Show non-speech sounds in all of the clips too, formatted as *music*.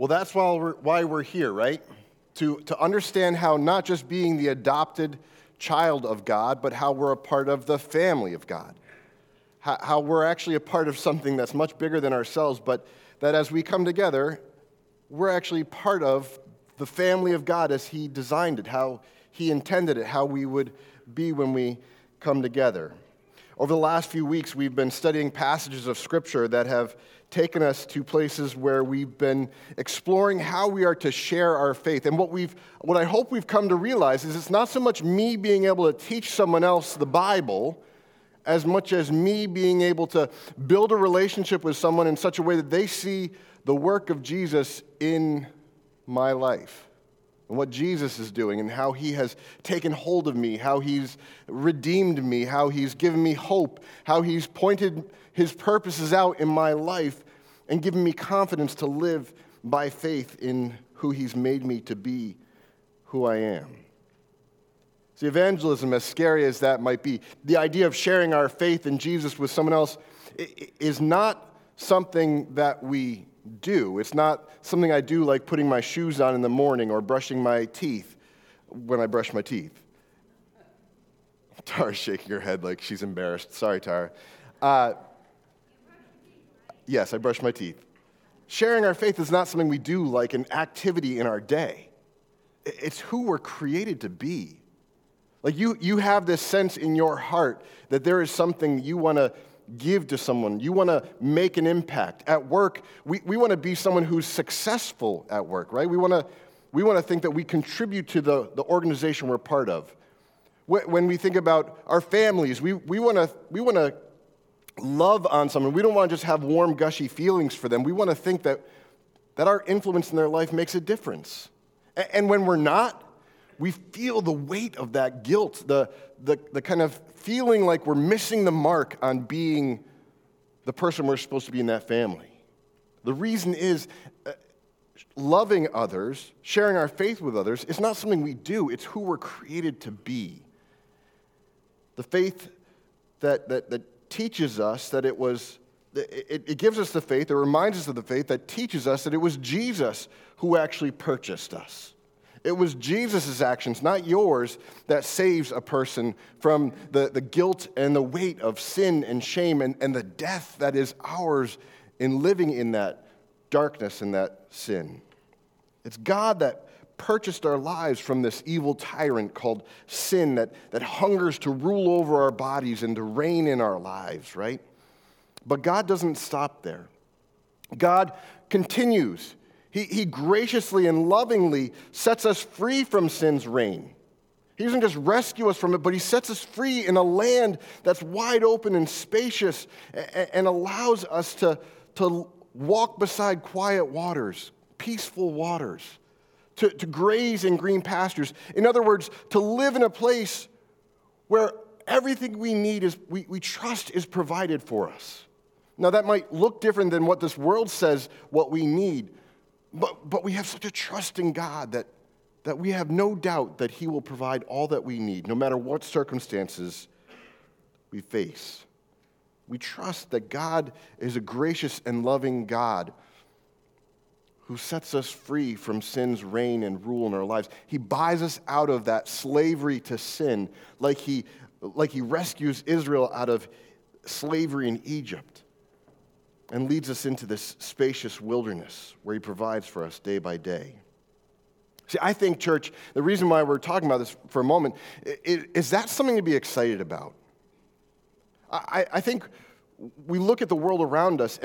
Well, that's why we're, why we're here, right? To, to understand how not just being the adopted child of God, but how we're a part of the family of God. How, how we're actually a part of something that's much bigger than ourselves, but that as we come together, we're actually part of the family of God as He designed it, how He intended it, how we would be when we come together. Over the last few weeks, we've been studying passages of Scripture that have taken us to places where we've been exploring how we are to share our faith. And what, we've, what I hope we've come to realize is it's not so much me being able to teach someone else the Bible as much as me being able to build a relationship with someone in such a way that they see the work of Jesus in my life and what Jesus is doing and how he has taken hold of me, how he's redeemed me, how he's given me hope, how he's pointed his purposes out in my life and given me confidence to live by faith in who he's made me to be, who I am. See, evangelism, as scary as that might be, the idea of sharing our faith in Jesus with someone else is not something that we do. It's not something I do like putting my shoes on in the morning or brushing my teeth when I brush my teeth. Tara's shaking her head like she's embarrassed. Sorry, Tara. Uh, Yes, I brush my teeth. Sharing our faith is not something we do like an activity in our day. It's who we're created to be. Like you, you have this sense in your heart that there is something you want to give to someone. You want to make an impact. At work, we, we want to be someone who's successful at work, right? We want to we want to think that we contribute to the, the organization we're part of. When we think about our families, we, we want to we want to love on someone. We don't want to just have warm, gushy feelings for them. We want to think that, that our influence in their life makes a difference. And when we're not, we feel the weight of that guilt, the, the, the kind of feeling like we're missing the mark on being the person we're supposed to be in that family. The reason is uh, loving others, sharing our faith with others, is not something we do, it's who we're created to be. The faith that, that, that teaches us that it was, it, it gives us the faith, it reminds us of the faith that teaches us that it was Jesus who actually purchased us. It was Jesus' actions, not yours, that saves a person from the, the guilt and the weight of sin and shame and, and the death that is ours in living in that darkness and that sin. It's God that purchased our lives from this evil tyrant called sin that, that hungers to rule over our bodies and to reign in our lives, right? But God doesn't stop there. God continues. He, he graciously and lovingly sets us free from sin's reign. He doesn't just rescue us from it, but He sets us free in a land that's wide open and spacious and, allows us to, to walk beside quiet waters, peaceful waters to, to graze in green pastures. In other words, to live in a place where everything we need is, we, we trust is provided for us. Now, that might look different than what this world says what we need, but, but we have such a trust in God that, that we have no doubt that He will provide all that we need, no matter what circumstances we face. We trust that God is a gracious and loving God who sets us free from sin's reign and rule in our lives. He buys us out of that slavery to sin, like he, like he rescues Israel out of slavery in Egypt and leads us into this spacious wilderness where he provides for us day by day. See, I think, church, the reason why we're talking about this for a moment is that something to be excited about. I, think we look at the world around us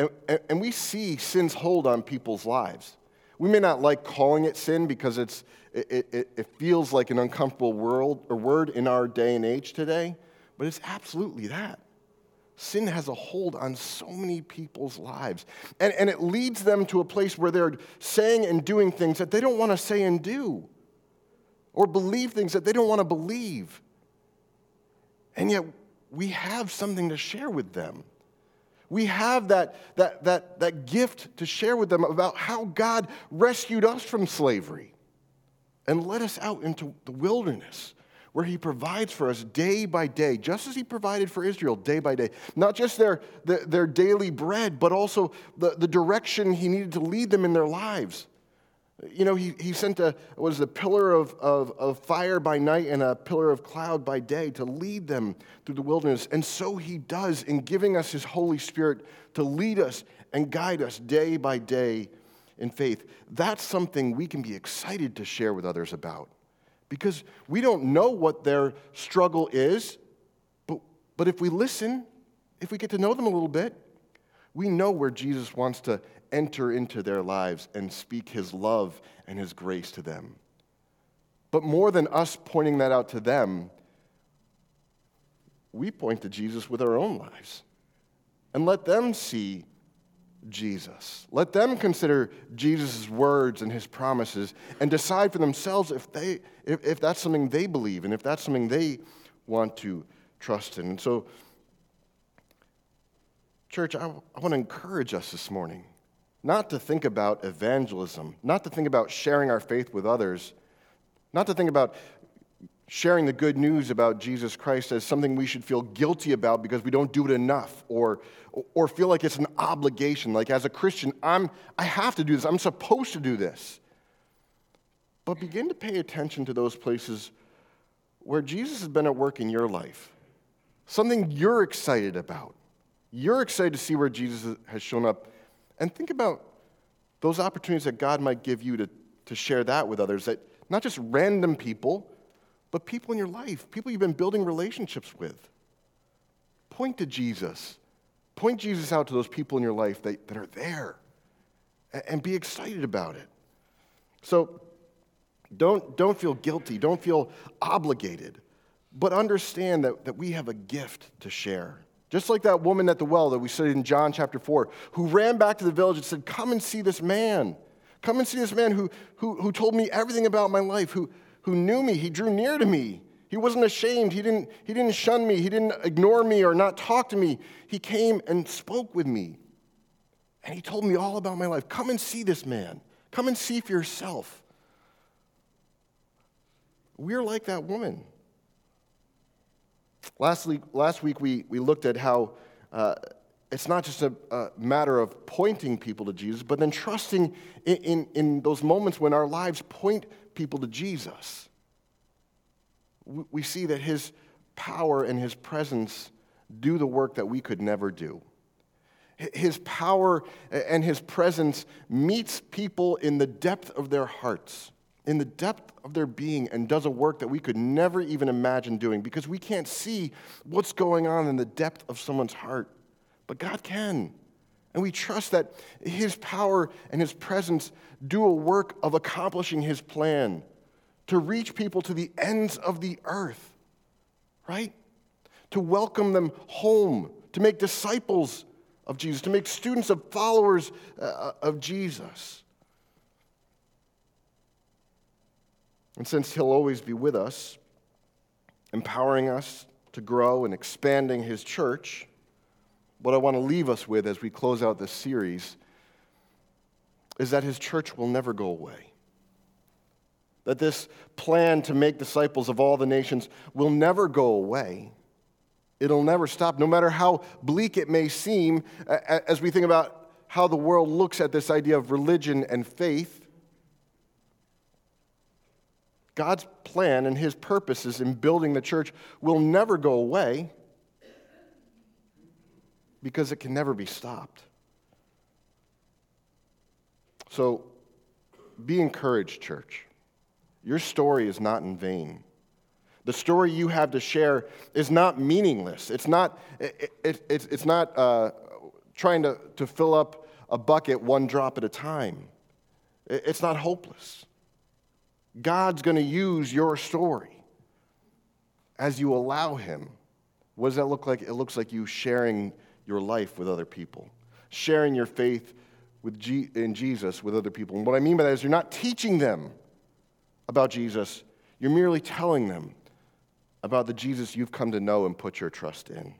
and, we see sin's hold on people's lives. We may not like calling it sin because it's, it, it, it feels like an uncomfortable world, or word in our day and age today, but it's absolutely that. Sin has a hold on so many people's lives. And, and it leads them to a place where they're saying and doing things that they don't want to say and do, or believe things that they don't want to believe. And yet, we have something to share with them. We have that, that, that, that gift to share with them about how God rescued us from slavery and led us out into the wilderness where he provides for us day by day, just as he provided for Israel day by day. Not just their, their, their daily bread, but also the, the direction he needed to lead them in their lives. You know, he, he sent a was a pillar of, of, of fire by night and a pillar of cloud by day to lead them through the wilderness. And so he does in giving us his Holy Spirit to lead us and guide us day by day in faith. That's something we can be excited to share with others about because we don't know what their struggle is, but, but if we listen, if we get to know them a little bit, we know where Jesus wants to enter into their lives and speak his love and his grace to them. But more than us pointing that out to them, we point to Jesus with our own lives and let them see Jesus. Let them consider Jesus' words and his promises and decide for themselves if, they, if, if that's something they believe and if that's something they want to trust in. And so, church, I, I want to encourage us this morning not to think about evangelism, not to think about sharing our faith with others, not to think about sharing the good news about Jesus Christ as something we should feel guilty about because we don't do it enough or, or feel like it's an obligation. Like as a Christian, I'm, I have to do this, I'm supposed to do this. But begin to pay attention to those places where Jesus has been at work in your life, something you're excited about. You're excited to see where Jesus has shown up. And think about those opportunities that God might give you to, to share that with others, that not just random people but people in your life, people you've been building relationships with. Point to Jesus. Point Jesus out to those people in your life that, that are there and be excited about it. So don't, don't feel guilty, don't feel obligated, but understand that, that we have a gift to share. Just like that woman at the well that we studied in John chapter 4, who ran back to the village and said, Come and see this man. Come and see this man who, who, who told me everything about my life, who, who knew me. He drew near to me. He wasn't ashamed. He didn't, he didn't shun me. He didn't ignore me or not talk to me. He came and spoke with me. And he told me all about my life. Come and see this man. Come and see for yourself. We're like that woman. Last week, last week we, we looked at how uh, it's not just a, a, matter of pointing people to Jesus, but then trusting in, in, in those moments when our lives point people to Jesus, we see that his power and his presence do the work that we could never do. His power and his presence meets people in the depth of their hearts, in the depth of their being, and does a work that we could never even imagine doing because we can't see what's going on in the depth of someone's heart. But God can. And we trust that His power and His presence do a work of accomplishing His plan to reach people to the ends of the earth, right? To welcome them home, to make disciples of Jesus, to make students of followers uh, of Jesus. And since He'll always be with us, empowering us to grow and expanding His church, what I want to leave us with as we close out this series is that his church will never go away. That this plan to make disciples of all the nations will never go away. It'll never stop, no matter how bleak it may seem as we think about how the world looks at this idea of religion and faith. God's plan and his purposes in building the church will never go away because it can never be stopped. So be encouraged, church. Your story is not in vain. The story you have to share is not meaningless. It's not, it, it, it's, it's not uh, trying to, to fill up a bucket one drop at a time. It, it's not hopeless. God's going to use your story as you allow Him. What does that look like? It looks like you sharing your life with other people, sharing your faith with G- in Jesus with other people. And what I mean by that is you're not teaching them about Jesus, you're merely telling them about the Jesus you've come to know and put your trust in.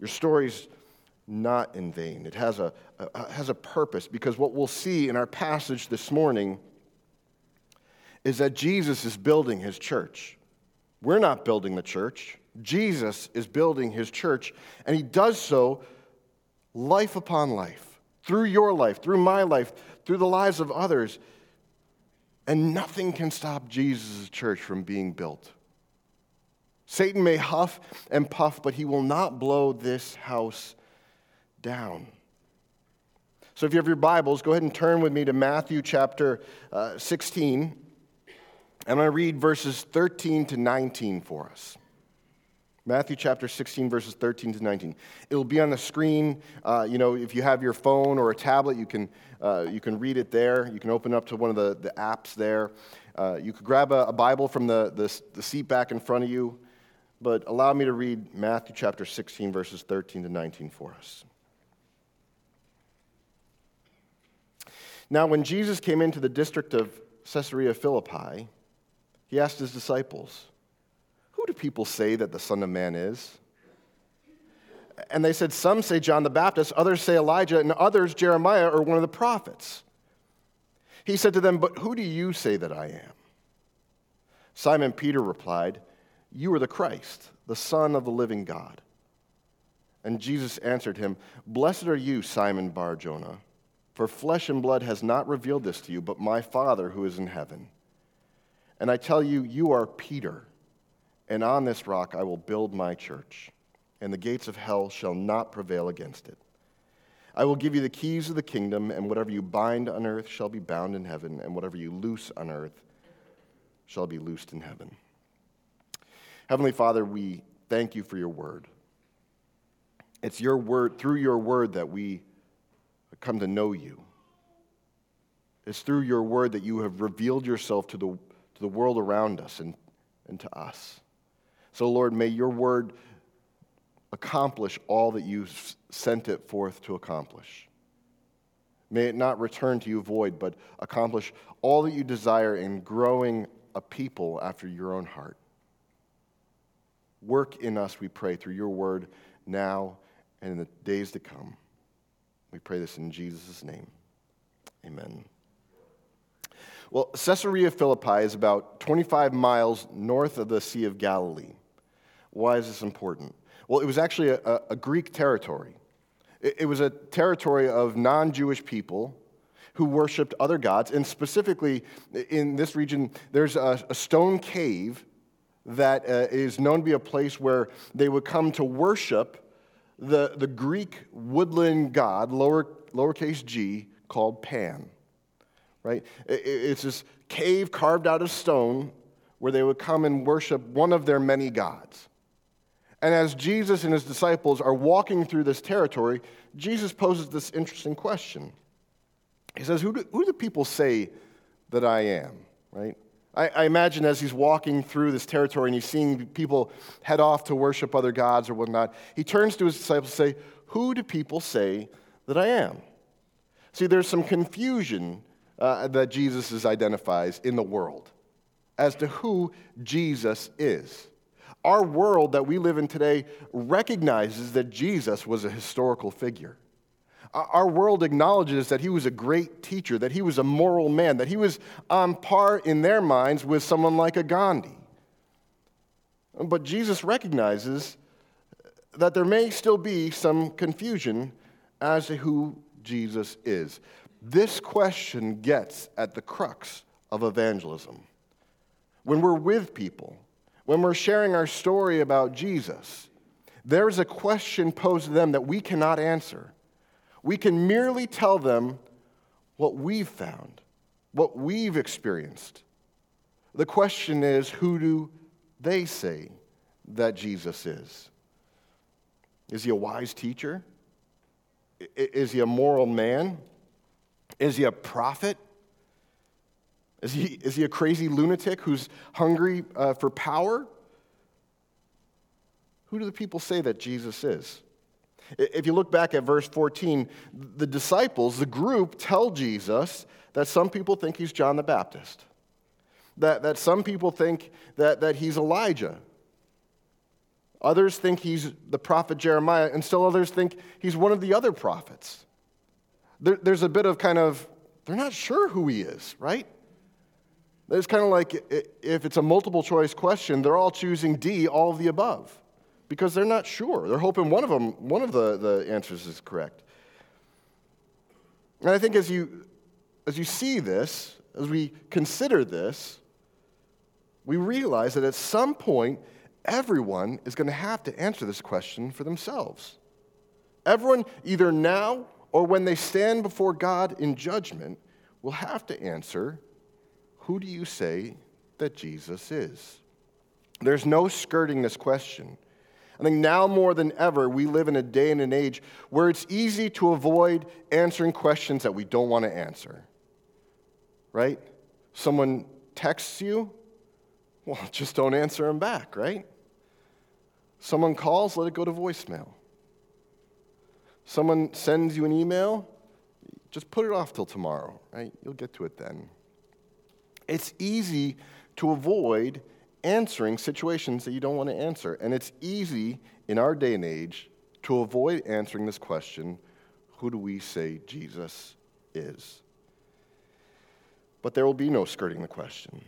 Your story's not in vain. It has a, a, has a purpose because what we'll see in our passage this morning is that Jesus is building his church. We're not building the church. Jesus is building his church, and he does so life upon life, through your life, through my life, through the lives of others. And nothing can stop Jesus' church from being built. Satan may huff and puff, but he will not blow this house down. So if you have your Bibles, go ahead and turn with me to Matthew chapter uh, 16. I'm going to read verses 13 to 19 for us. Matthew chapter 16, verses 13 to 19. It'll be on the screen. Uh, you know, if you have your phone or a tablet, you can, uh, you can read it there. You can open up to one of the, the apps there. Uh, you could grab a, a Bible from the, the, the, seat back in front of you. But allow me to read Matthew chapter 16, verses 13 to 19 for us. Now, when Jesus came into the district of Caesarea Philippi, he asked his disciples, do people say that the Son of Man is? And they said, Some say John the Baptist, others say Elijah, and others Jeremiah or one of the prophets. He said to them, But who do you say that I am? Simon Peter replied, You are the Christ, the Son of the living God. And Jesus answered him, Blessed are you, Simon Bar Jonah, for flesh and blood has not revealed this to you, but my Father who is in heaven. And I tell you, you are Peter, and on this rock I will build my church, and the gates of hell shall not prevail against it. I will give you the keys of the kingdom, and whatever you bind on earth shall be bound in heaven, and whatever you loose on earth shall be loosed in heaven. Heavenly Father, we thank you for your word. It's your word, through your word, that we come to know you. It's through your word that you have revealed yourself to the to the world around us and, and to us. So, Lord, may your word accomplish all that you sent it forth to accomplish. May it not return to you void, but accomplish all that you desire in growing a people after your own heart. Work in us, we pray, through your word now and in the days to come. We pray this in Jesus' name. Amen. Well, Caesarea Philippi is about 25 miles north of the Sea of Galilee. Why is this important? Well, it was actually a, a Greek territory. It, it was a territory of non Jewish people who worshiped other gods. And specifically in this region, there's a, a stone cave that uh, is known to be a place where they would come to worship the, the Greek woodland god, lower, lowercase g, called Pan right? It's this cave carved out of stone where they would come and worship one of their many gods. And as Jesus and his disciples are walking through this territory, Jesus poses this interesting question. He says, Who do, who do people say that I am? Right? I, I imagine as he's walking through this territory and he's seeing people head off to worship other gods or whatnot, he turns to his disciples and say, Who do people say that I am? See, there's some confusion uh, that Jesus identifies in the world as to who Jesus is. Our world that we live in today recognizes that Jesus was a historical figure. Our world acknowledges that he was a great teacher, that he was a moral man, that he was on par in their minds with someone like a Gandhi. But Jesus recognizes that there may still be some confusion as to who Jesus is. This question gets at the crux of evangelism. When we're with people, when we're sharing our story about Jesus, there's a question posed to them that we cannot answer. We can merely tell them what we've found, what we've experienced. The question is who do they say that Jesus is? Is he a wise teacher? Is he a moral man? Is he a prophet? Is he, is he a crazy lunatic who's hungry uh, for power? Who do the people say that Jesus is? If you look back at verse 14, the disciples, the group, tell Jesus that some people think he's John the Baptist, that, that some people think that, that he's Elijah. Others think he's the prophet Jeremiah, and still others think he's one of the other prophets there, there's a bit of kind of, they're not sure who he is, right? It's kind of like if it's a multiple choice question, they're all choosing D, all of the above, because they're not sure. They're hoping one of them, one of the, the answers is correct. And I think as you, as you see this, as we consider this, we realize that at some point, everyone is going to have to answer this question for themselves. Everyone, either now or when they stand before God in judgment, will have to answer Who do you say that Jesus is? There's no skirting this question. I think now more than ever, we live in a day and an age where it's easy to avoid answering questions that we don't want to answer. Right? Someone texts you, well, *laughs* just don't answer them back, right? Someone calls, let it go to voicemail. Someone sends you an email, just put it off till tomorrow, right? You'll get to it then. It's easy to avoid answering situations that you don't want to answer. And it's easy in our day and age to avoid answering this question who do we say Jesus is? But there will be no skirting the question.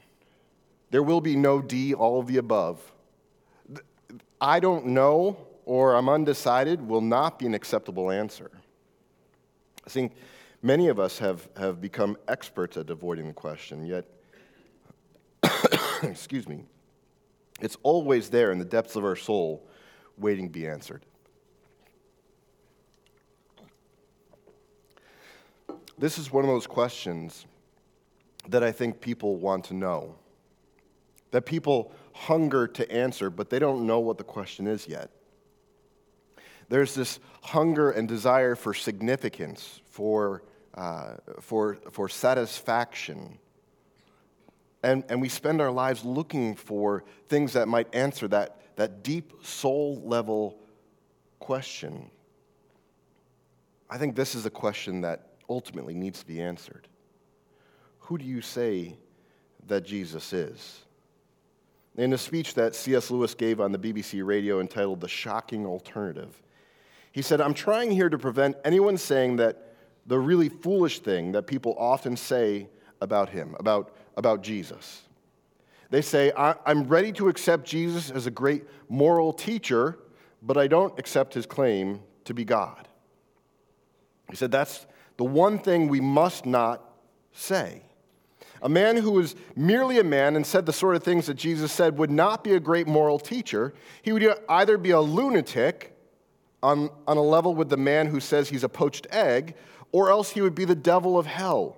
There will be no D, all of the above. I don't know or I'm undecided will not be an acceptable answer. I think many of us have, have become experts at avoiding the question, yet, *coughs* excuse me, it's always there in the depths of our soul, waiting to be answered. This is one of those questions that I think people want to know, that people hunger to answer, but they don't know what the question is yet. There's this hunger and desire for significance, for, uh, for, for satisfaction, and, and we spend our lives looking for things that might answer that, that deep soul level question. I think this is a question that ultimately needs to be answered. Who do you say that Jesus is? In a speech that C.S. Lewis gave on the BBC radio entitled The Shocking Alternative, he said, I'm trying here to prevent anyone saying that the really foolish thing that people often say about him, about about Jesus. They say, I'm ready to accept Jesus as a great moral teacher, but I don't accept his claim to be God. He said, That's the one thing we must not say. A man who was merely a man and said the sort of things that Jesus said would not be a great moral teacher. He would either be a lunatic on, on a level with the man who says he's a poached egg, or else he would be the devil of hell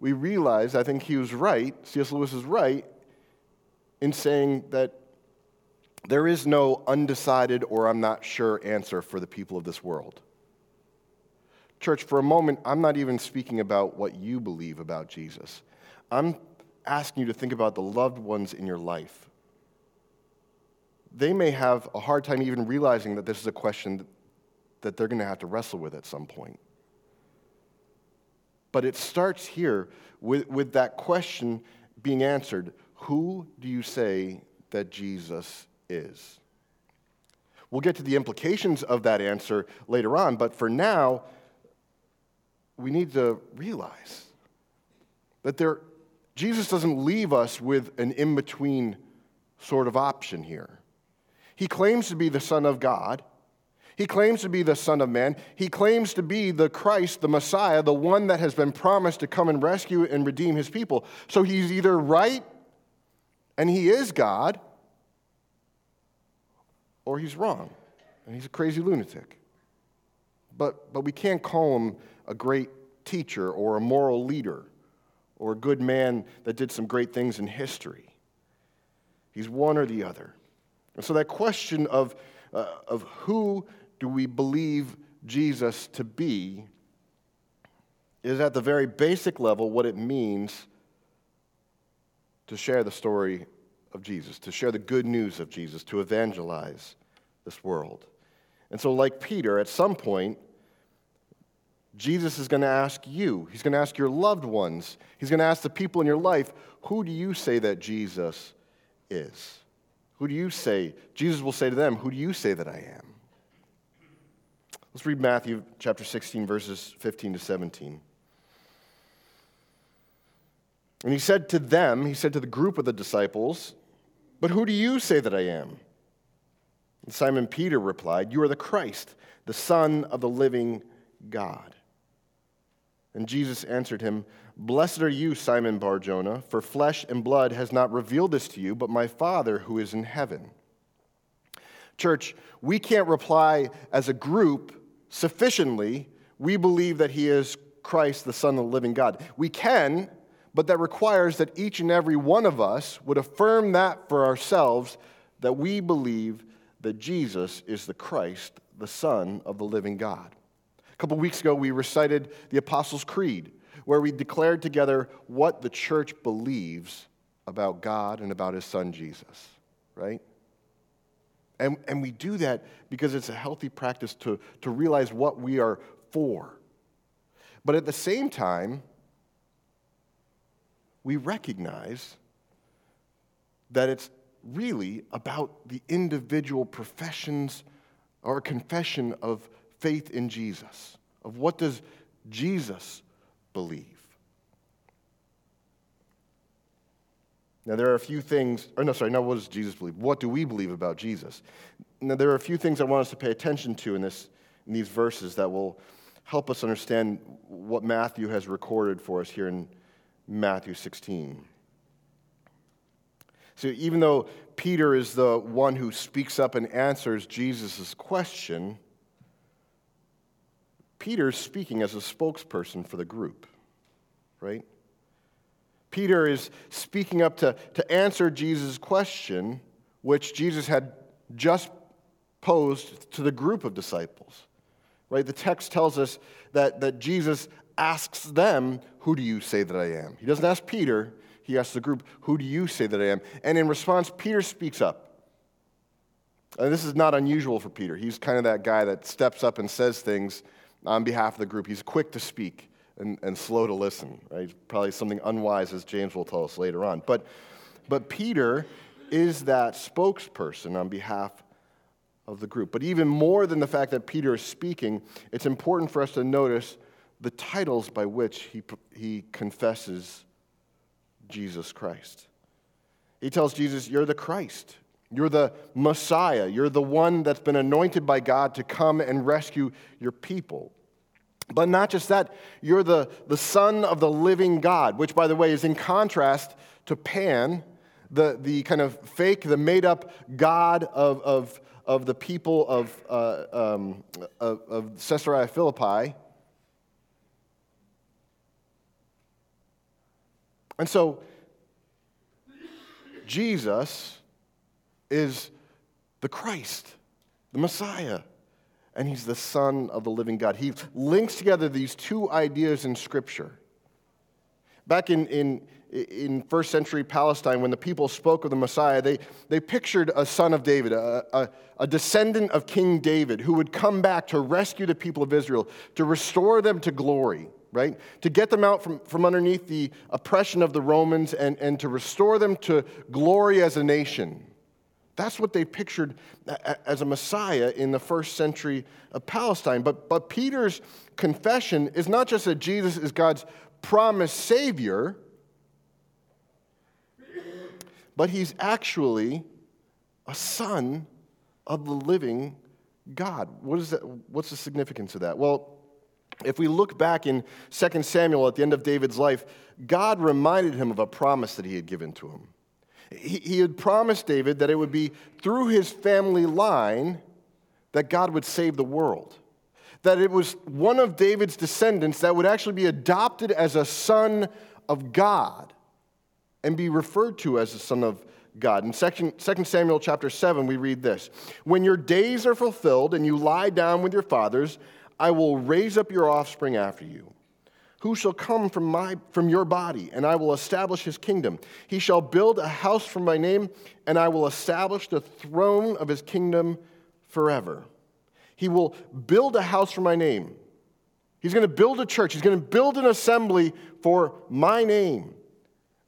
we realize, I think he was right, C.S. Lewis is right, in saying that there is no undecided or I'm not sure answer for the people of this world. Church, for a moment, I'm not even speaking about what you believe about Jesus. I'm asking you to think about the loved ones in your life. They may have a hard time even realizing that this is a question that they're going to have to wrestle with at some point. But it starts here with, with that question being answered Who do you say that Jesus is? We'll get to the implications of that answer later on, but for now, we need to realize that there, Jesus doesn't leave us with an in between sort of option here. He claims to be the Son of God. He claims to be the Son of Man. He claims to be the Christ, the Messiah, the one that has been promised to come and rescue and redeem his people. So he's either right and he is God, or he's wrong and he's a crazy lunatic. But, but we can't call him a great teacher or a moral leader or a good man that did some great things in history. He's one or the other. And so that question of, uh, of who do we believe Jesus to be is at the very basic level what it means to share the story of Jesus, to share the good news of Jesus, to evangelize this world. And so, like Peter, at some point, Jesus is going to ask you, he's going to ask your loved ones, he's going to ask the people in your life, who do you say that Jesus is? Who do you say? Jesus will say to them, Who do you say that I am? Let's read Matthew chapter 16, verses 15 to 17. And he said to them, he said to the group of the disciples, But who do you say that I am? And Simon Peter replied, You are the Christ, the Son of the living God. And Jesus answered him, Blessed are you, Simon Barjona, for flesh and blood has not revealed this to you, but my Father who is in heaven. Church, we can't reply as a group sufficiently, we believe that he is Christ, the Son of the living God. We can, but that requires that each and every one of us would affirm that for ourselves that we believe that Jesus is the Christ, the Son of the living God. A couple weeks ago, we recited the Apostles' Creed, where we declared together what the church believes about God and about his Son Jesus, right? And, and we do that because it's a healthy practice to, to realize what we are for. But at the same time, we recognize that it's really about the individual professions or confession of faith in Jesus, of what does Jesus believe. Now, there are a few things, or no, sorry, no, what does Jesus believe? What do we believe about Jesus? Now, there are a few things I want us to pay attention to in, this, in these verses that will help us understand what Matthew has recorded for us here in Matthew 16. So, even though Peter is the one who speaks up and answers Jesus' question, Peter's speaking as a spokesperson for the group, right? Peter is speaking up to, to answer Jesus' question, which Jesus had just posed to the group of disciples. Right? The text tells us that, that Jesus asks them, Who do you say that I am? He doesn't ask Peter, he asks the group, Who do you say that I am? And in response, Peter speaks up. And this is not unusual for Peter. He's kind of that guy that steps up and says things on behalf of the group. He's quick to speak and, and slow to listen, right? Probably something unwise, as James will tell us later on. But, but Peter is that spokesperson on behalf of the group. But even more than the fact that Peter is speaking, it's important for us to notice the titles by which he, he confesses Jesus Christ. He tells Jesus, You're the Christ. You're the Messiah. You're the one that's been anointed by God to come and rescue your people. But not just that, you're the, the son of the living God, which, by the way, is in contrast to Pan, the, the kind of fake, the made up God of, of, of the people of, uh, um, of, of Caesarea Philippi. And so, Jesus is the Christ, the Messiah and he's the Son of the living God. He links together these two ideas in Scripture. Back in, in, in first century Palestine, when the people spoke of the Messiah, they, they pictured a son of David, a, a, a descendant of King David, who would come back to rescue the people of Israel, to restore them to glory, right? To get them out from, from underneath the oppression of the Romans and, and to restore them to glory as a nation. That's what they pictured as a Messiah in the first century of Palestine. But, but Peter's confession is not just that Jesus is God's promised Savior, but he's actually a son of the living God. What is that, what's the significance of that? Well, if we look back in 2 Samuel at the end of David's life, God reminded him of a promise that he had given to him. He, he had promised David that it would be through his family line that God would save the world. That it was one of David's descendants that would actually be adopted as a son of God and be referred to as a son of God. In 2 Samuel chapter 7, we read this When your days are fulfilled and you lie down with your fathers, I will raise up your offspring after you who shall come from, my, from your body, and I will establish his kingdom. He shall build a house for my name, and I will establish the throne of his kingdom forever. He will build a house for my name. He's going to build a church. He's going to build an assembly for my name.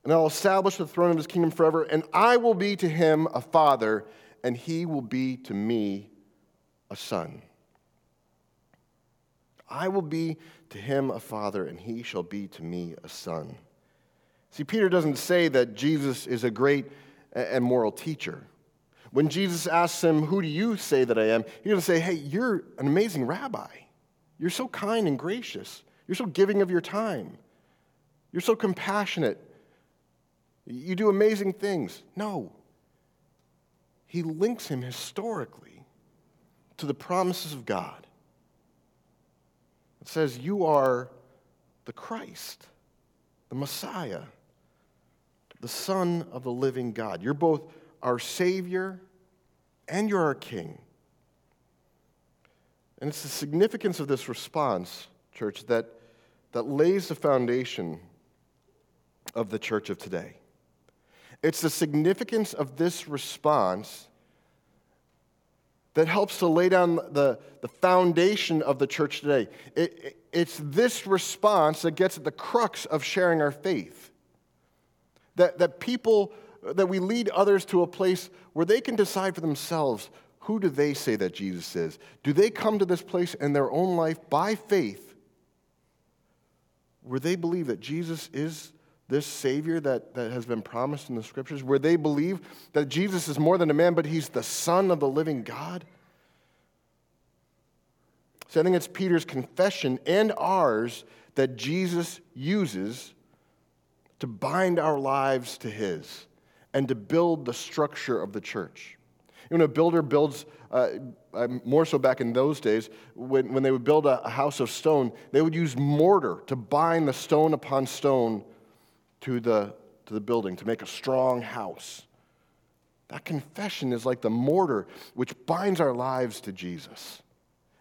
And I'll establish the throne of his kingdom forever. And I will be to him a father, and he will be to me a son. I will be to him a father, and he shall be to me a son. See, Peter doesn't say that Jesus is a great and moral teacher. When Jesus asks him, Who do you say that I am? He's going to say, Hey, you're an amazing rabbi. You're so kind and gracious. You're so giving of your time. You're so compassionate. You do amazing things. No. He links him historically to the promises of God. It says, You are the Christ, the Messiah, the Son of the living God. You're both our Savior and you're our King. And it's the significance of this response, church, that, that lays the foundation of the church of today. It's the significance of this response that helps to lay down the, the foundation of the church today. It, it, it's this response that gets at the crux of sharing our faith. That, that people, that we lead others to a place where they can decide for themselves who do they say that Jesus is? Do they come to this place in their own life by faith where they believe that Jesus is this Savior that, that has been promised in the scriptures, where they believe that Jesus is more than a man, but he's the Son of the living God? So I think it's Peter's confession and ours that Jesus uses to bind our lives to his and to build the structure of the church. You know, a builder builds, uh, more so back in those days, when, when they would build a, a house of stone, they would use mortar to bind the stone upon stone to the, to the building to make a strong house. That confession is like the mortar which binds our lives to Jesus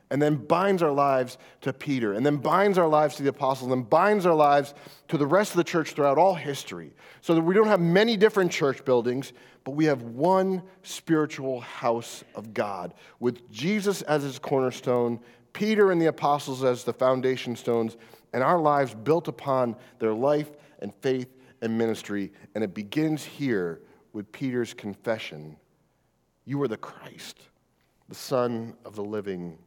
and then binds our lives to Peter, and then binds our lives to the apostles, and binds our lives to the rest of the church throughout all history. So that we don't have many different church buildings, but we have one spiritual house of God with Jesus as his cornerstone, Peter and the apostles as the foundation stones, and our lives built upon their life and faith and ministry. And it begins here with Peter's confession You are the Christ, the Son of the living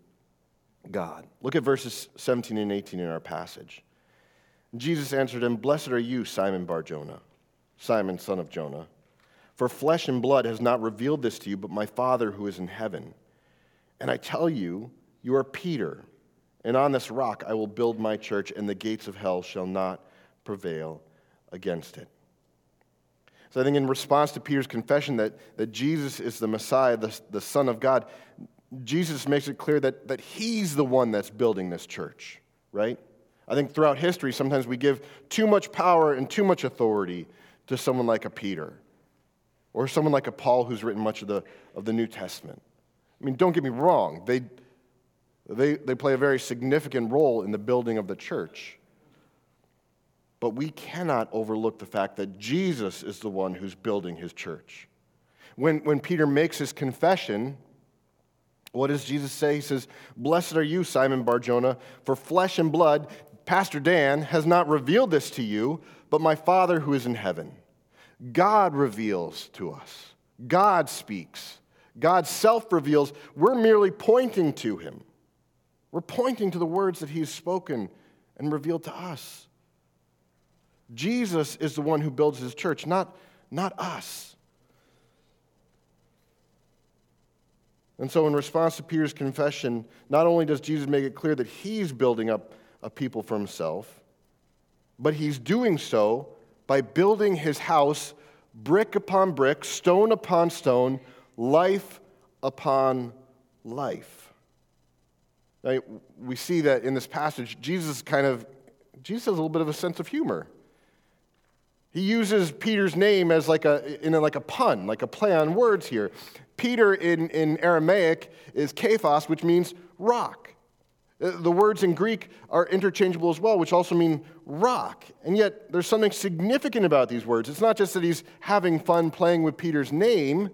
God. Look at verses 17 and 18 in our passage. Jesus answered him, Blessed are you, Simon Barjona, Simon, son of Jonah. For flesh and blood has not revealed this to you, but my Father who is in heaven. And I tell you, you are Peter, and on this rock I will build my church, and the gates of hell shall not prevail against it. So I think in response to Peter's confession that, that Jesus is the Messiah, the, the Son of God, Jesus makes it clear that, that he's the one that's building this church, right? I think throughout history, sometimes we give too much power and too much authority to someone like a Peter or someone like a Paul who's written much of the, of the New Testament. I mean, don't get me wrong, they, they, they play a very significant role in the building of the church. But we cannot overlook the fact that Jesus is the one who's building his church. When, when Peter makes his confession, what does Jesus say? He says, Blessed are you, Simon Barjona, for flesh and blood, Pastor Dan, has not revealed this to you, but my Father who is in heaven. God reveals to us, God speaks, God self reveals. We're merely pointing to him. We're pointing to the words that he's spoken and revealed to us. Jesus is the one who builds his church, not, not us. And so, in response to Peter's confession, not only does Jesus make it clear that he's building up a people for himself, but he's doing so by building his house brick upon brick, stone upon stone, life upon life. Now, we see that in this passage, Jesus kind of, Jesus has a little bit of a sense of humor. He uses Peter's name as like a, in a, like a pun, like a play on words here. Peter in, in Aramaic is Kephas, which means rock. Uh, the words in Greek are interchangeable as well, which also mean rock. And yet, there's something significant about these words. It's not just that he's having fun playing with Peter's name.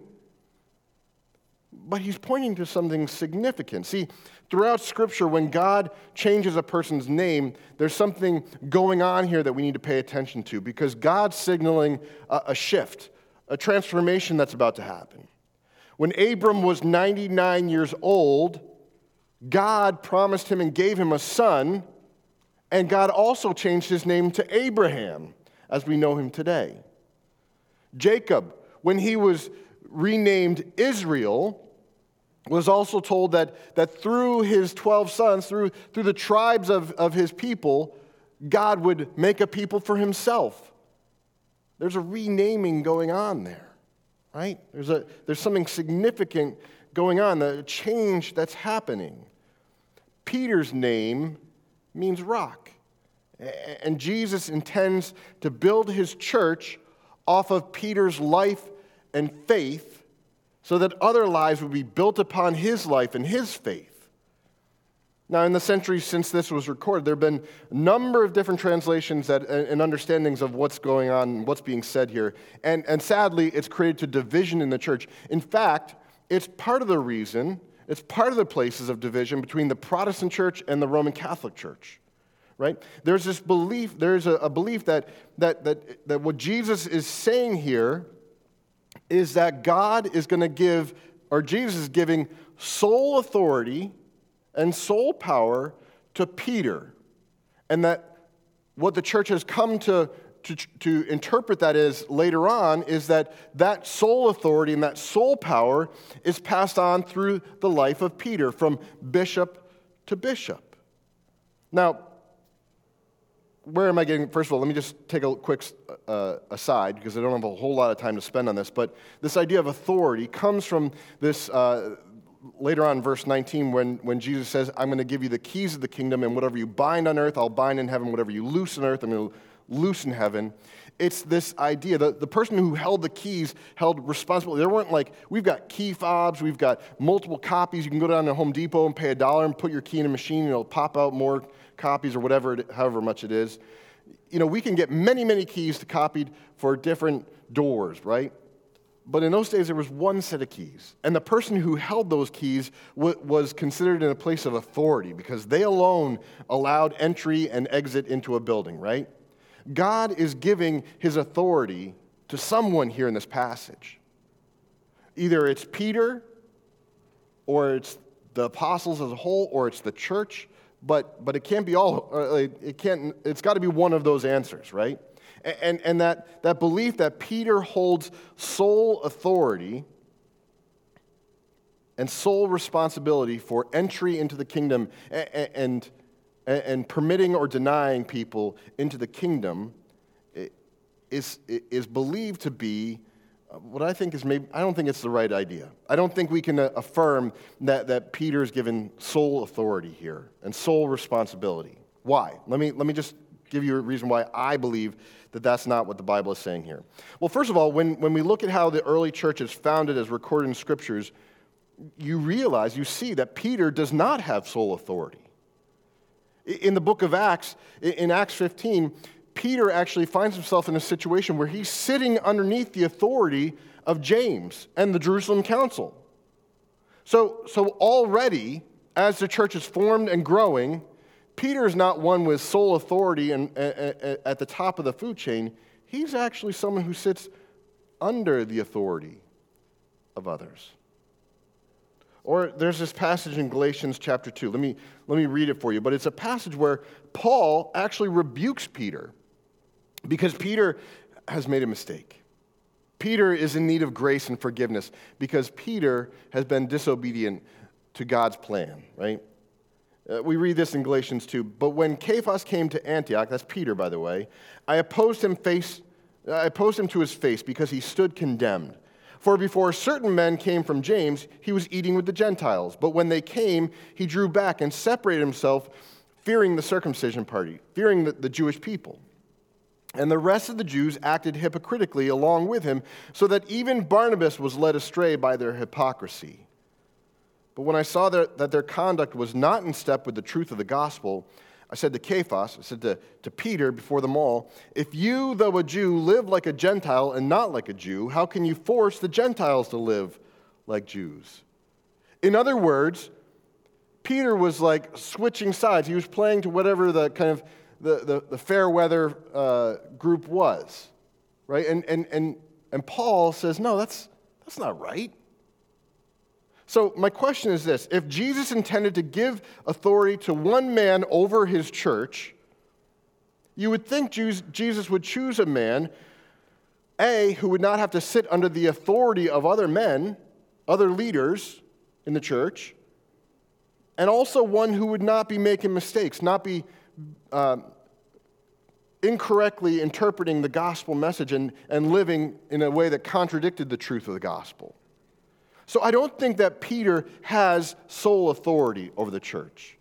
but he's pointing to something significant. See, throughout Scripture, when God changes a person's name, there's something going on here that we need to pay attention to because God's signaling a, a shift, a transformation that's about to happen. When Abram was 99 years old, God promised him and gave him a son, and God also changed his name to Abraham, as we know him today. Jacob, when he was renamed Israel, was also told that, that through his 12 sons, through, through the tribes of, of his people, God would make a people for himself. There's a renaming going on there, right? There's, a, there's something significant going on, the change that's happening. Peter's name means rock. And Jesus intends to build his church off of Peter's life and faith so that other lives would be built upon his life and his faith. Now, in the centuries since this was recorded, there have been a number of different translations that, and understandings of what's going on, what's being said here. And, and sadly, it's created to division in the church. In fact, it's part of the reason, it's part of the places of division between the Protestant church and the Roman Catholic church right? There's this belief, there's a, a, belief that, that, that, that what Jesus is saying here is that God is going to give, or Jesus is giving sole authority and sole power to Peter. And that what the church has come to, to, to interpret that is later on is that that sole authority and that sole power is passed on through the life of Peter from bishop to bishop. Now, where am I getting? First of all, let me just take a quick uh, aside because I don't have a whole lot of time to spend on this. But this idea of authority comes from this uh, later on, verse 19, when, when Jesus says, I'm going to give you the keys of the kingdom, and whatever you bind on earth, I'll bind in heaven. Whatever you loose on earth, I'm going to loose in heaven. It's this idea that the person who held the keys held responsibility. There weren't like, we've got key fobs, we've got multiple copies. You can go down to Home Depot and pay a dollar and put your key in a machine, and it'll pop out more copies or whatever, it, however much it is. You know, we can get many, many keys to copied for different doors, right? But in those days, there was one set of keys. And the person who held those keys w- was considered in a place of authority because they alone allowed entry and exit into a building, right? God is giving his authority to someone here in this passage. Either it's Peter, or it's the apostles as a whole, or it's the church, but, but it can't be all, uh, it can't, it's got to be one of those answers, right? And, and that, that belief that Peter holds sole authority and sole responsibility for entry into the kingdom and, and, and permitting or denying people into the kingdom is, is believed to be what I think is maybe, I don't think it's the right idea. I don't think we can uh, affirm that, that Peter is given sole authority here and sole responsibility. Why? Let me, let me just give you a reason why I believe that that's not what the Bible is saying here. Well, first of all, when, when we look at how the early church is founded as recorded in scriptures, you realize, you see that Peter does not have sole authority. In the book of Acts, in Acts 15, Peter actually finds himself in a situation where he's sitting underneath the authority of James and the Jerusalem Council. So, so already, as the church is formed and growing, Peter is not one with sole authority and, at the top of the food chain. He's actually someone who sits under the authority of others. Or there's this passage in Galatians chapter 2. Let me, let me read it for you. But it's a passage where Paul actually rebukes Peter because Peter has made a mistake. Peter is in need of grace and forgiveness because Peter has been disobedient to God's plan, right? Uh, we read this in Galatians 2. But when Cephas came to Antioch, that's Peter, by the way, I opposed him face, I opposed him to his face because he stood condemned. For before certain men came from James, he was eating with the Gentiles. But when they came, he drew back and separated himself, fearing the circumcision party, fearing the, the Jewish people. And the rest of the Jews acted hypocritically along with him, so that even Barnabas was led astray by their hypocrisy. But when I saw that, that their conduct was not in step with the truth of the gospel, I said to Cephas, I said to, to Peter before them all, If you, though a Jew, live like a Gentile and not like a Jew, how can you force the Gentiles to live like Jews? In other words, Peter was like switching sides. He was playing to whatever the kind of the, the, the fair weather uh, group was, right? And, and, and, and Paul says, no, that's, that's not right. So, my question is this if Jesus intended to give authority to one man over his church, you would think Jesus would choose a man, A, who would not have to sit under the authority of other men, other leaders in the church, and also one who would not be making mistakes, not be uh, incorrectly interpreting the gospel message and, and living in a way that contradicted the truth of the gospel. So I don't think that Peter has sole authority over the church.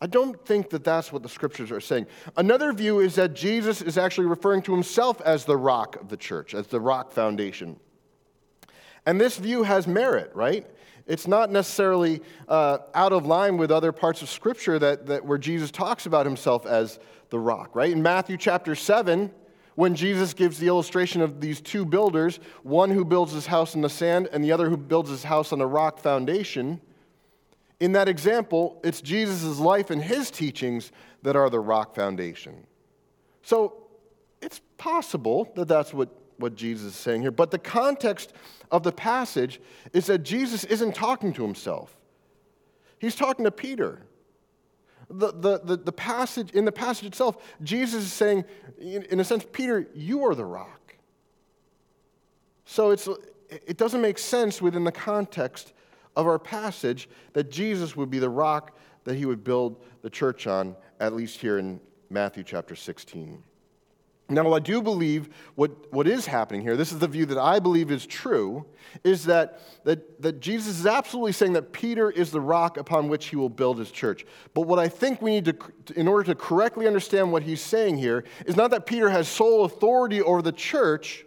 I don't think that that's what the scriptures are saying. Another view is that Jesus is actually referring to himself as the rock of the church, as the rock foundation. And this view has merit, right? It's not necessarily uh, out of line with other parts of scripture that, that where Jesus talks about himself as the rock, right? In Matthew chapter 7, when Jesus gives the illustration of these two builders, one who builds his house in the sand and the other who builds his house on a rock foundation, in that example, it's Jesus' life and his teachings that are the rock foundation. So it's possible that that's what, what Jesus is saying here, but the context of the passage is that Jesus isn't talking to himself, he's talking to Peter. The, the, the, the, passage, in the passage itself, Jesus is saying, in, a sense, Peter, you are the rock. So it's, it doesn't make sense within the context of our passage that Jesus would be the rock that he would build the church on, at least here in Matthew chapter 16. Now, I do believe what, what is happening here, this is the view that I believe is true, is that, that, that Jesus is absolutely saying that Peter is the rock upon which he will build his church. But what I think we need to, in order to correctly understand what he's saying here, is not that Peter has sole authority over the church,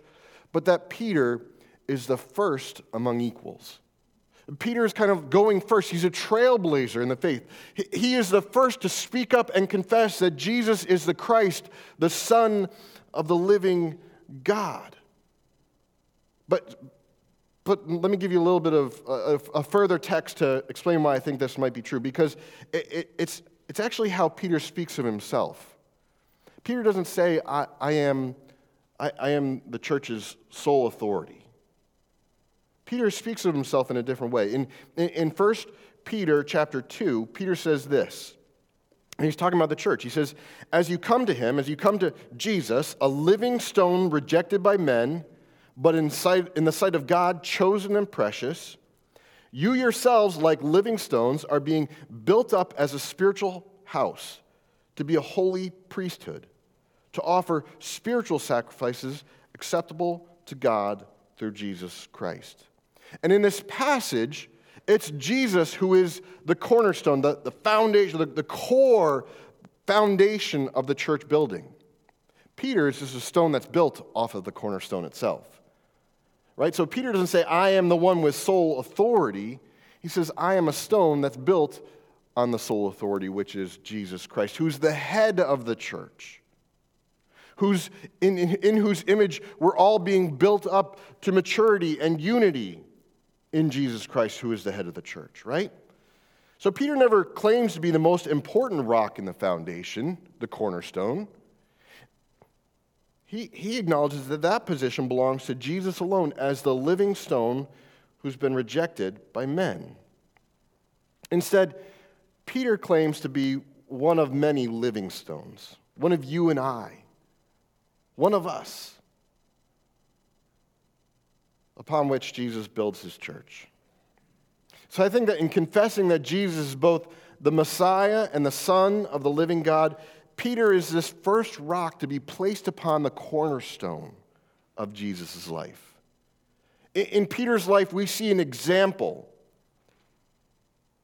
but that Peter is the first among equals. Peter is kind of going first. He's a trailblazer in the faith. He is the first to speak up and confess that Jesus is the Christ, the Son of the living God. But, but let me give you a little bit of uh, a, a further text to explain why I think this might be true, because it, it, it's, it's actually how Peter speaks of himself. Peter doesn't say, I, I am, I, I am the church's sole authority. Peter speaks of himself in a different way. In, in, in 1 Peter chapter 2, Peter says this. He's talking about the church. He says, As you come to him, as you come to Jesus, a living stone rejected by men, but in, sight, in the sight of God, chosen and precious, you yourselves, like living stones, are being built up as a spiritual house to be a holy priesthood, to offer spiritual sacrifices acceptable to God through Jesus Christ. And in this passage, it's Jesus who is the cornerstone, the, the foundation, the, the core foundation of the church building. Peter is just a stone that's built off of the cornerstone itself. Right? So Peter doesn't say, I am the one with sole authority. He says, I am a stone that's built on the sole authority, which is Jesus Christ, who's the head of the church, who's in, in, in whose image we're all being built up to maturity and unity in Jesus Christ, who is the head of the church, right? So Peter never claims to be the most important rock in the foundation, the cornerstone. He, he acknowledges that that position belongs to Jesus alone as the living stone who's been rejected by men. Instead, Peter claims to be one of many living stones, one of you and I, one of us upon which Jesus builds his church. So I think that in confessing that Jesus is both the Messiah and the Son of the living God, Peter is this first rock to be placed upon the cornerstone of Jesus' life. In Peter's life, we see an example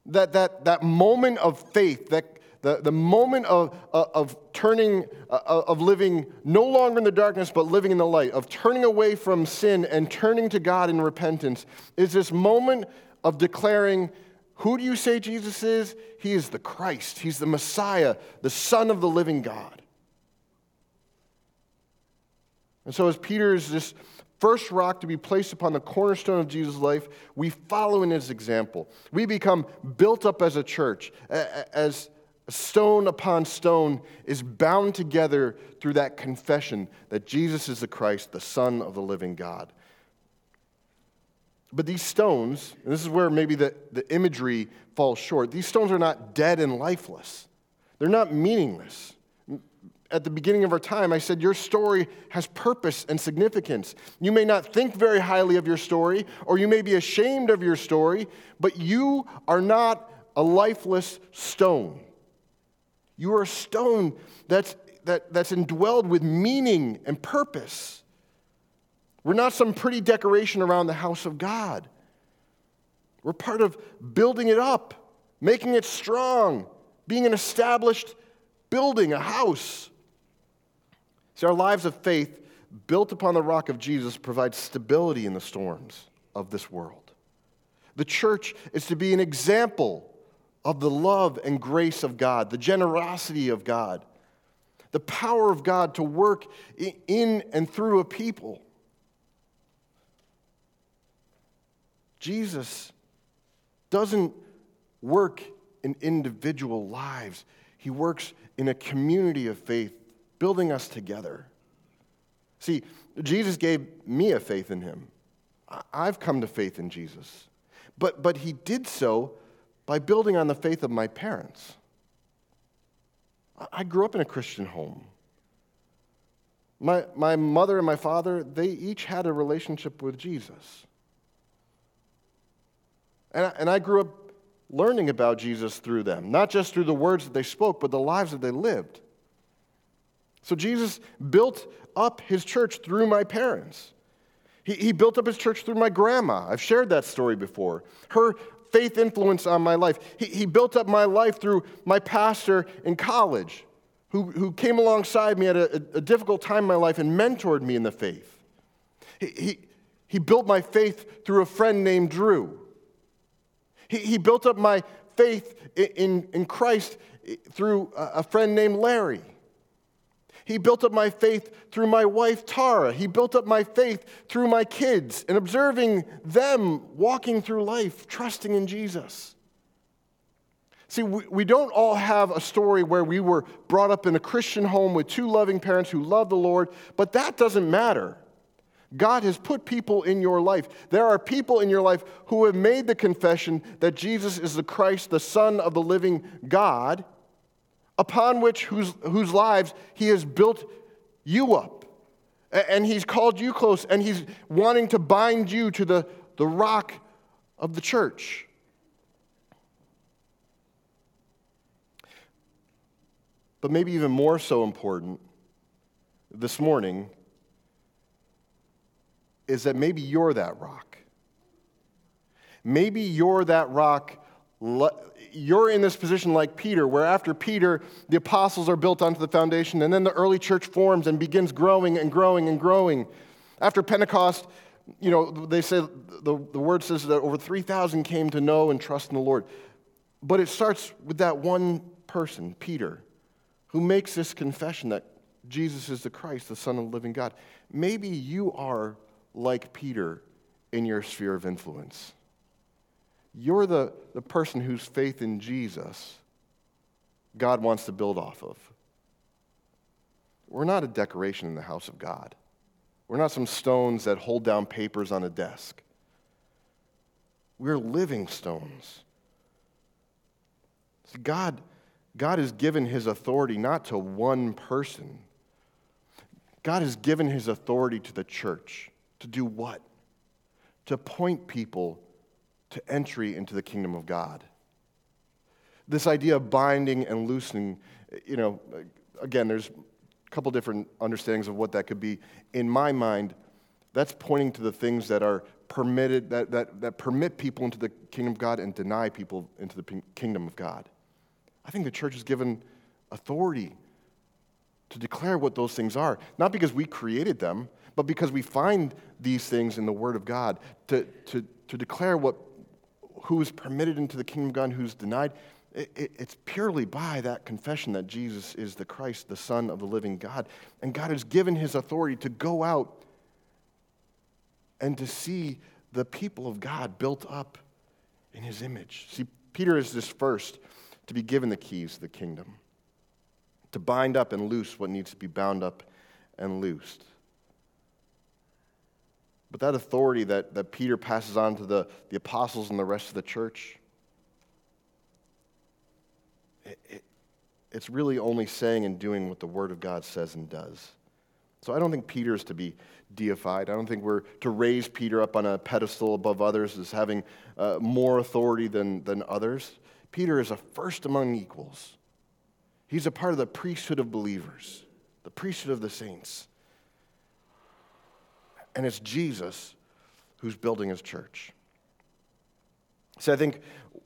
that, that, that moment of faith, that the, the moment of, uh, of turning, uh, uh, of living no longer in the darkness, but living in the light, of turning away from sin and turning to God in repentance, is this moment of declaring, Who do you say Jesus is? He is the Christ, He's the Messiah, the Son of the living God. And so, as Peter is this first rock to be placed upon the cornerstone of Jesus' life, we follow in his example. We become built up as a church, as stone upon stone is bound together through that confession that Jesus is the Christ, the Son of the living God. But these stones, and this is where maybe the, the imagery falls short, these stones are not dead and lifeless. They're not meaningless at the beginning of our time, I said, Your story has purpose and significance. You may not think very highly of your story, or you may be ashamed of your story, but you are not a lifeless stone. You are a stone that's, that, that's indwelled with meaning and purpose. We're not some pretty decoration around the house of God. We're part of building it up, making it strong, being an established building, a house. See, our lives of faith, built upon the rock of Jesus, provide stability in the storms of this world. The church is to be an example of the love and grace of God, the generosity of God, the power of God to work in and through a people. Jesus doesn't work in individual lives, He works in a community of faith building us together. See, Jesus gave me a faith in him. I've come to faith in Jesus. But, but he did so by building on the faith of my parents. I grew up in a Christian home. My, my mother and my father, they each had a relationship with Jesus. And I, and I grew up learning about Jesus through them, not just through the words that they spoke, but the lives that they lived. So Jesus built up his church through my parents. He, he built up his church through my grandma. I've shared that story before. Her faith influence on my life. He, he built up my life through my pastor in college, who, who came alongside me at a, a difficult time in my life and mentored me in the faith. He, he, he built my faith through a friend named Drew. He, he built up my faith in, in, in Christ through a friend named Larry. He built up my faith through my wife, Tara. He built up my faith through my kids and observing them walking through life, trusting in Jesus. See, we, don't all have a story where we were brought up in a Christian home with two loving parents who love the Lord, but that doesn't matter. God has put people in your life. There are people in your life who have made the confession that Jesus is the Christ, the Son of the living God, upon which whose, whose lives he has built you up. And he's called you close, and he's wanting to bind you to the, the rock of the church. But maybe even more so important this morning is that maybe you're that rock. Maybe you're that rock you're in this position like Peter, where after Peter, the apostles are built onto the foundation, and then the early church forms and begins growing and growing and growing. After Pentecost, you know, they say, the, the word says that over 3,000 came to know and trust in the Lord. But it starts with that one person, Peter, who makes this confession that Jesus is the Christ, the Son of the living God. Maybe you are like Peter in your sphere of influence. You're the, the person whose faith in Jesus God wants to build off of. We're not a decoration in the house of God. We're not some stones that hold down papers on a desk. We're living stones. See, God, God has given his authority not to one person. God has given his authority to the church to do what? To point people to entry into the kingdom of God. This idea of binding and loosening, you know, again, there's a couple different understandings of what that could be. In my mind, that's pointing to the things that are permitted, that, that, that permit people into the kingdom of God and deny people into the kingdom of God. I think the church is given authority to declare what those things are, not because we created them, but because we find these things in the Word of God to, to, to declare what who's permitted into the kingdom of God who's denied. It, it, it's purely by that confession that Jesus is the Christ, the Son of the living God. And God has given his authority to go out and to see the people of God built up in his image. See, Peter is this first to be given the keys of the kingdom, to bind up and loose what needs to be bound up and loosed. But that authority that, that Peter passes on to the, the apostles and the rest of the church, it, it, it's really only saying and doing what the Word of God says and does. So I don't think Peter is to be deified. I don't think we're to raise Peter up on a pedestal above others as having uh, more authority than, than others. Peter is a first among equals. He's a part of the priesthood of believers, the priesthood of the saints. And it's Jesus who's building his church. So I think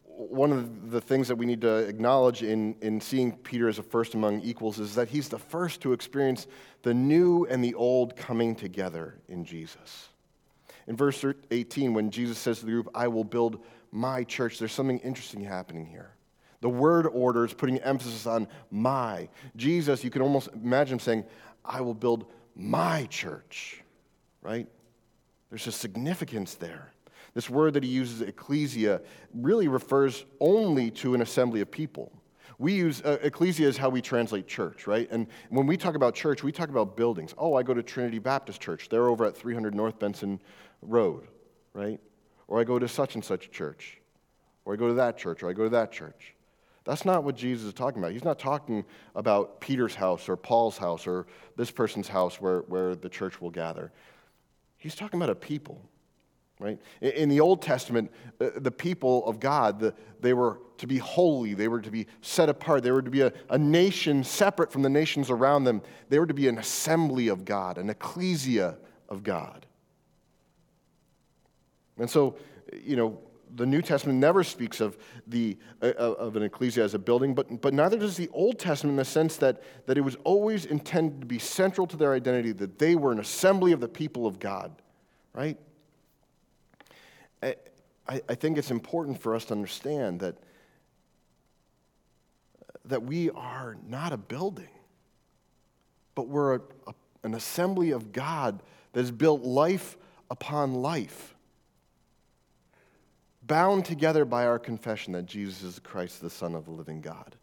one of the things that we need to acknowledge in, in seeing Peter as a first among equals is that he's the first to experience the new and the old coming together in Jesus. In verse 18, when Jesus says to the group, I will build my church, there's something interesting happening here. The word order is putting emphasis on my. Jesus, you can almost imagine him saying, I will build my church, right? There's a significance there. This word that he uses, ecclesia, really refers only to an assembly of people. We use uh, ecclesia is how we translate church, right? And when we talk about church, we talk about buildings. Oh, I go to Trinity Baptist Church. They're over at 300 North Benson Road, right? Or I go to such and such church. Or I go to that church, or I go to that church. That's not what Jesus is talking about. He's not talking about Peter's house or Paul's house or this person's house where, where the church will gather. He's talking about a people right? In the Old Testament, uh, the people of God, they were to be holy, they were to be set apart, they were to be a, a nation separate from the nations around them, they were to be an assembly of God, an ecclesia of God. And so, you know, the New Testament never speaks of, the, uh, of an ecclesia as a building, but, but neither does the Old Testament in the sense that, that it was always intended to be central to their identity, that they were an assembly of the people of God, right? I, I think it's important for us to understand that, that we are not a building, but we're a, a, an assembly of God that has built life upon life, bound together by our confession that Jesus is Christ, the Son of the living God.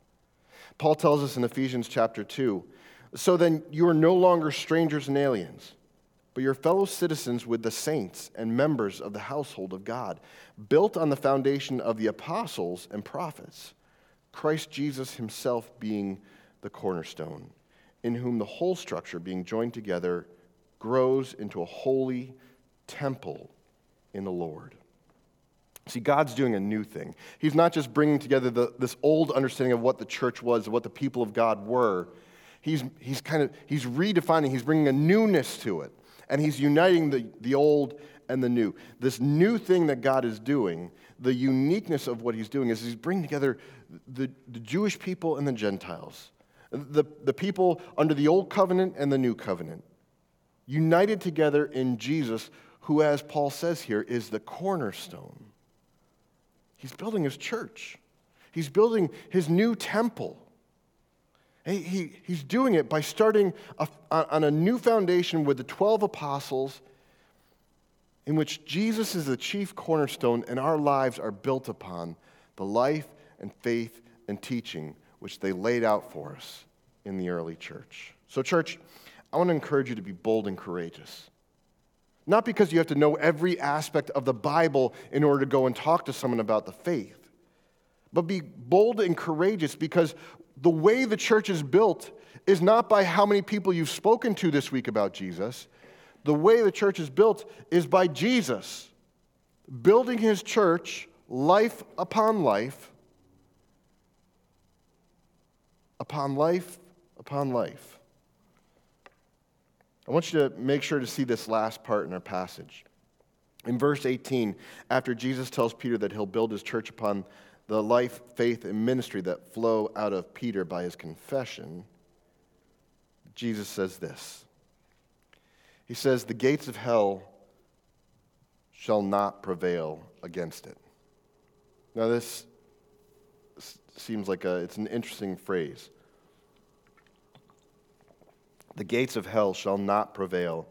Paul tells us in Ephesians chapter 2 so then you are no longer strangers and aliens but your fellow citizens with the saints and members of the household of God, built on the foundation of the apostles and prophets, Christ Jesus himself being the cornerstone, in whom the whole structure, being joined together, grows into a holy temple in the Lord. See, God's doing a new thing. He's not just bringing together the, this old understanding of what the church was, what the people of God were. He's, he's kind of, he's redefining, he's bringing a newness to it and he's uniting the, the old and the new. This new thing that God is doing, the uniqueness of what he's doing is he's bringing together the, the Jewish people and the Gentiles, the, the people under the old covenant and the new covenant, united together in Jesus, who, as Paul says here, is the cornerstone. He's building his church, he's building his new temple. He, he, he's doing it by starting a, on a new foundation with the 12 apostles, in which Jesus is the chief cornerstone, and our lives are built upon the life and faith and teaching which they laid out for us in the early church. So, church, I want to encourage you to be bold and courageous. Not because you have to know every aspect of the Bible in order to go and talk to someone about the faith, but be bold and courageous because the way the church is built is not by how many people you've spoken to this week about Jesus. The way the church is built is by Jesus building his church life upon life, upon life upon life. I want you to make sure to see this last part in our passage. In verse 18, after Jesus tells Peter that he'll build his church upon the life, faith, and ministry that flow out of Peter by his confession, Jesus says this. He says, The gates of hell shall not prevail against it. Now, this, seems like a, it's an interesting phrase. The gates of hell shall not prevail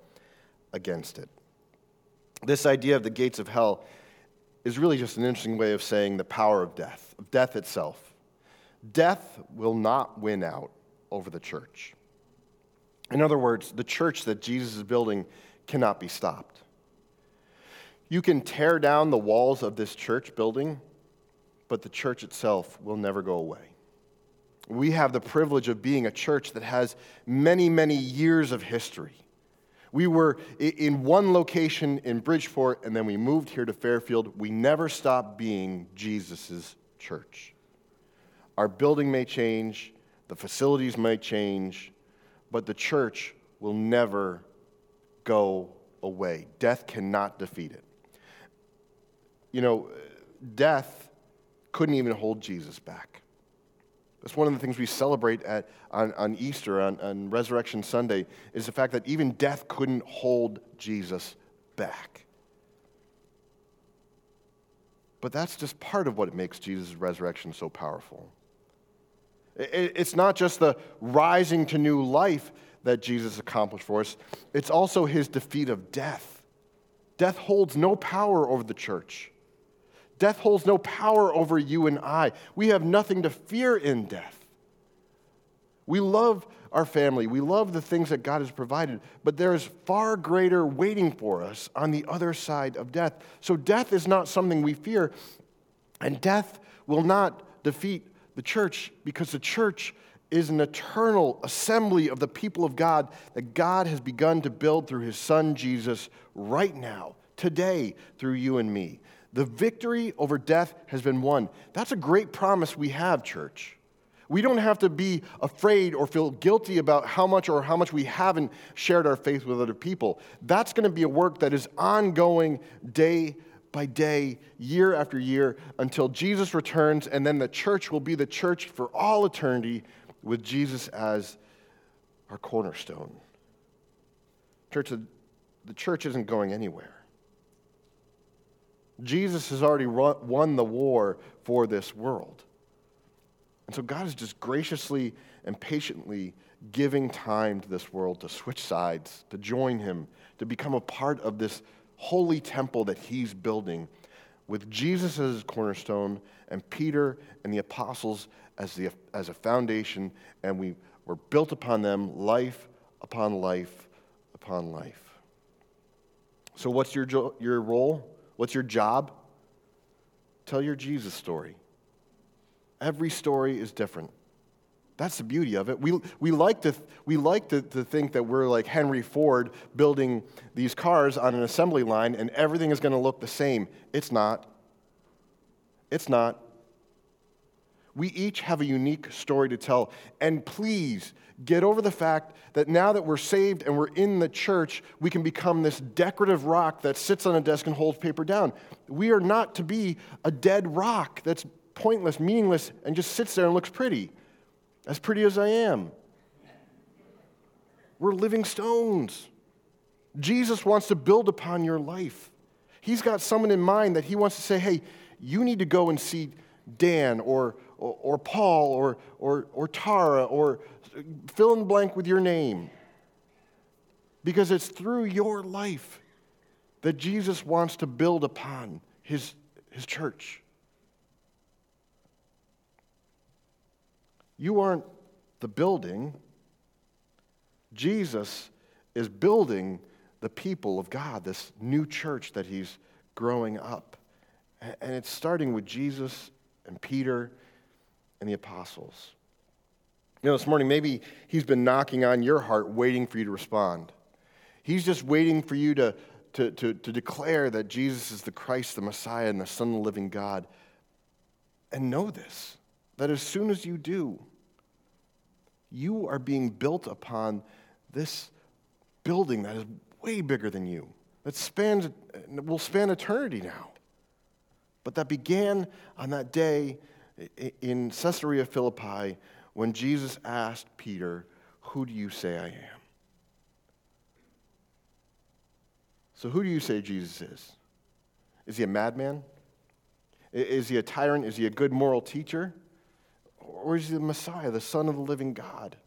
against it. This idea of the gates of hell is really just an interesting way of saying the power of death, of death itself. Death will not win out over the church. In other words, the church that Jesus is building cannot be stopped. You can tear down the walls of this church building, but the church itself will never go away. We have the privilege of being a church that has many, many years of history. We were in one location in Bridgeport, and then we moved here to Fairfield. We never stopped being Jesus' church. Our building may change, the facilities might change, but the church will never go away. Death cannot defeat it. You know, death couldn't even hold Jesus back. That's one of the things we celebrate at, on, on Easter, on, on Resurrection Sunday, is the fact that even death couldn't hold Jesus back. But that's just part of what makes Jesus' resurrection so powerful. It's not just the rising to new life that Jesus accomplished for us, it's also his defeat of death. Death holds no power over the church. Death holds no power over you and I. We have nothing to fear in death. We love our family. We love the things that God has provided, but there is far greater waiting for us on the other side of death. So, death is not something we fear, and death will not defeat the church because the church is an eternal assembly of the people of God that God has begun to build through his son Jesus right now, today, through you and me. The victory over death has been won. That's a great promise we have, church. We don't have to be afraid or feel guilty about how much or how much we haven't shared our faith with other people. That's going to be a work that is ongoing day by day, year after year, until Jesus returns, and then the church will be the church for all eternity with Jesus as our cornerstone. Church, the church isn't going anywhere. Jesus has already won the war for this world. And so God is just graciously and patiently giving time to this world to switch sides, to join Him, to become a part of this holy temple that He's building with Jesus as his cornerstone and Peter and the apostles as, the, as a foundation, and we were built upon them life upon life upon life. So, what's your, your role? What's your job? Tell your Jesus story. Every story is different. That's the beauty of it. We, we like, to, we like to, to think that we're like Henry Ford building these cars on an assembly line and everything is going to look the same. It's not. It's not. We each have a unique story to tell. And please get over the fact that now that we're saved and we're in the church, we can become this decorative rock that sits on a desk and holds paper down. We are not to be a dead rock that's pointless, meaningless, and just sits there and looks pretty. As pretty as I am. We're living stones. Jesus wants to build upon your life. He's got someone in mind that he wants to say, hey, you need to go and see Dan or, or, Paul or, or, or Tara or fill in the blank with your name. Because it's through your life that Jesus wants to build upon his, his church. You aren't the building. Jesus is building the people of God, this new church that he's growing up. And it's starting with Jesus and Peter and the apostles. You know, this morning, maybe he's been knocking on your heart, waiting for you to respond. He's just waiting for you to, to, to, to declare that Jesus is the Christ, the Messiah, and the Son of the living God. And know this that as soon as you do, you are being built upon this building that is way bigger than you, that spans, will span eternity now. But that began on that day in Caesarea Philippi when Jesus asked Peter, Who do you say I am? So, who do you say Jesus is? Is he a madman? Is he a tyrant? Is he a good moral teacher? Or is he the Messiah, the Son of the living God,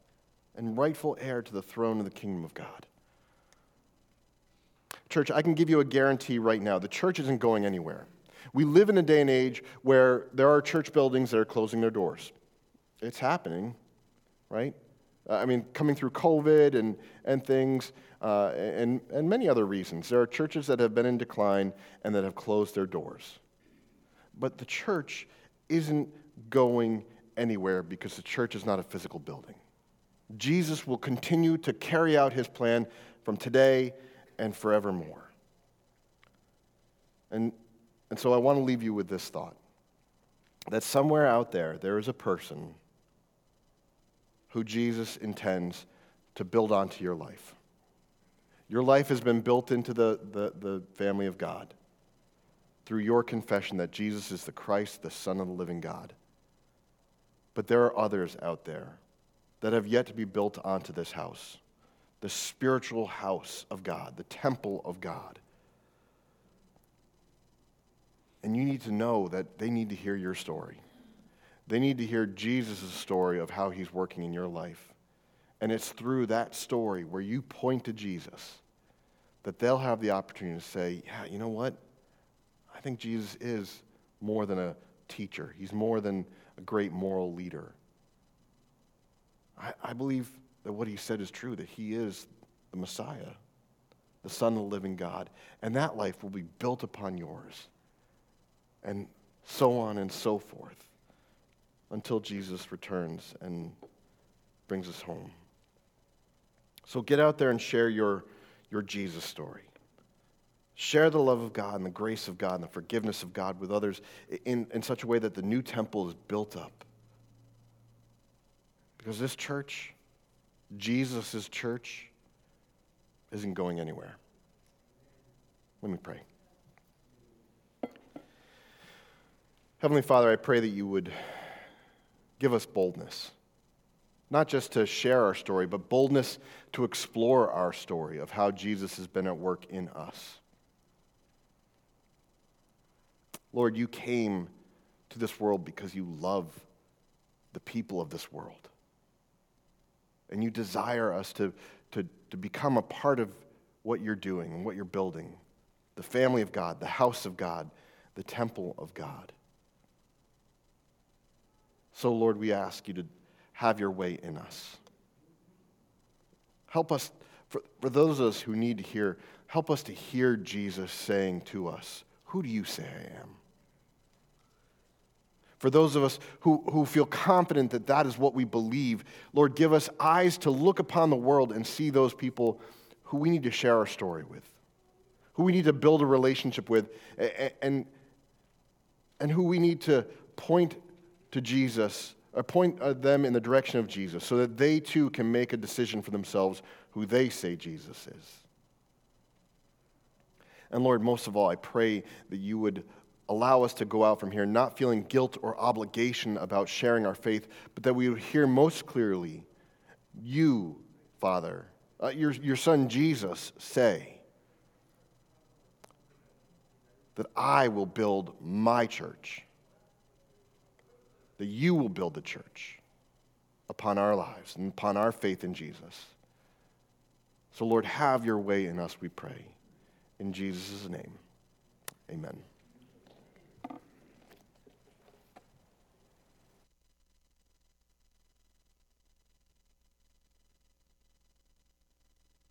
and rightful heir to the throne of the kingdom of God? Church, I can give you a guarantee right now the church isn't going anywhere. We live in a day and age where there are church buildings that are closing their doors. It's happening, right? Uh, I mean, coming through COVID and, and things, uh, and, and many other reasons. There are churches that have been in decline and that have closed their doors. But the church isn't going anywhere because the church is not a physical building. Jesus will continue to carry out his plan from today and forevermore. And, and so I want to leave you with this thought that somewhere out there, there is a person who Jesus intends to build onto your life. Your life has been built into the, the, the, family of God through your confession that Jesus is the Christ, the Son of the living God. But there are others out there that have yet to be built onto this house the spiritual house of God, the temple of God. And you need to know that they need to hear your story. They need to hear Jesus' story of how he's working in your life. And it's through that story where you point to Jesus that they'll have the opportunity to say, yeah, you know what? I think Jesus is more than a teacher, he's more than a great moral leader. I, I believe that what he said is true, that he is the Messiah, the Son of the living God. And that life will be built upon yours. And so on and so forth until Jesus returns and brings us home. So get out there and share your, your Jesus story. Share the love of God and the grace of God and the forgiveness of God with others in, in such a way that the new temple is built up. Because this church, Jesus' church, isn't going anywhere. Let me pray. Heavenly Father, I pray that you would give us boldness, not just to share our story, but boldness to explore our story of how Jesus has been at work in us. Lord, you came to this world because you love the people of this world. And you desire us to, to, to become a part of what you're doing and what you're building the family of God, the house of God, the temple of God. So, Lord, we ask you to have your way in us. Help us, for, for those of us who need to hear, help us to hear Jesus saying to us, Who do you say I am? For those of us who, who feel confident that that is what we believe, Lord, give us eyes to look upon the world and see those people who we need to share our story with, who we need to build a relationship with, and, and, and who we need to point to Jesus, or point uh, them in the direction of Jesus, so that they too can make a decision for themselves who they say Jesus is. And Lord, most of all, I pray that you would allow us to go out from here not feeling guilt or obligation about sharing our faith, but that we would hear most clearly you, Father, uh, your, your Son Jesus, say that I will build my church that you will build the church upon our lives and upon our faith in Jesus. So, Lord, have your way in us, we pray. In Jesus' name, amen.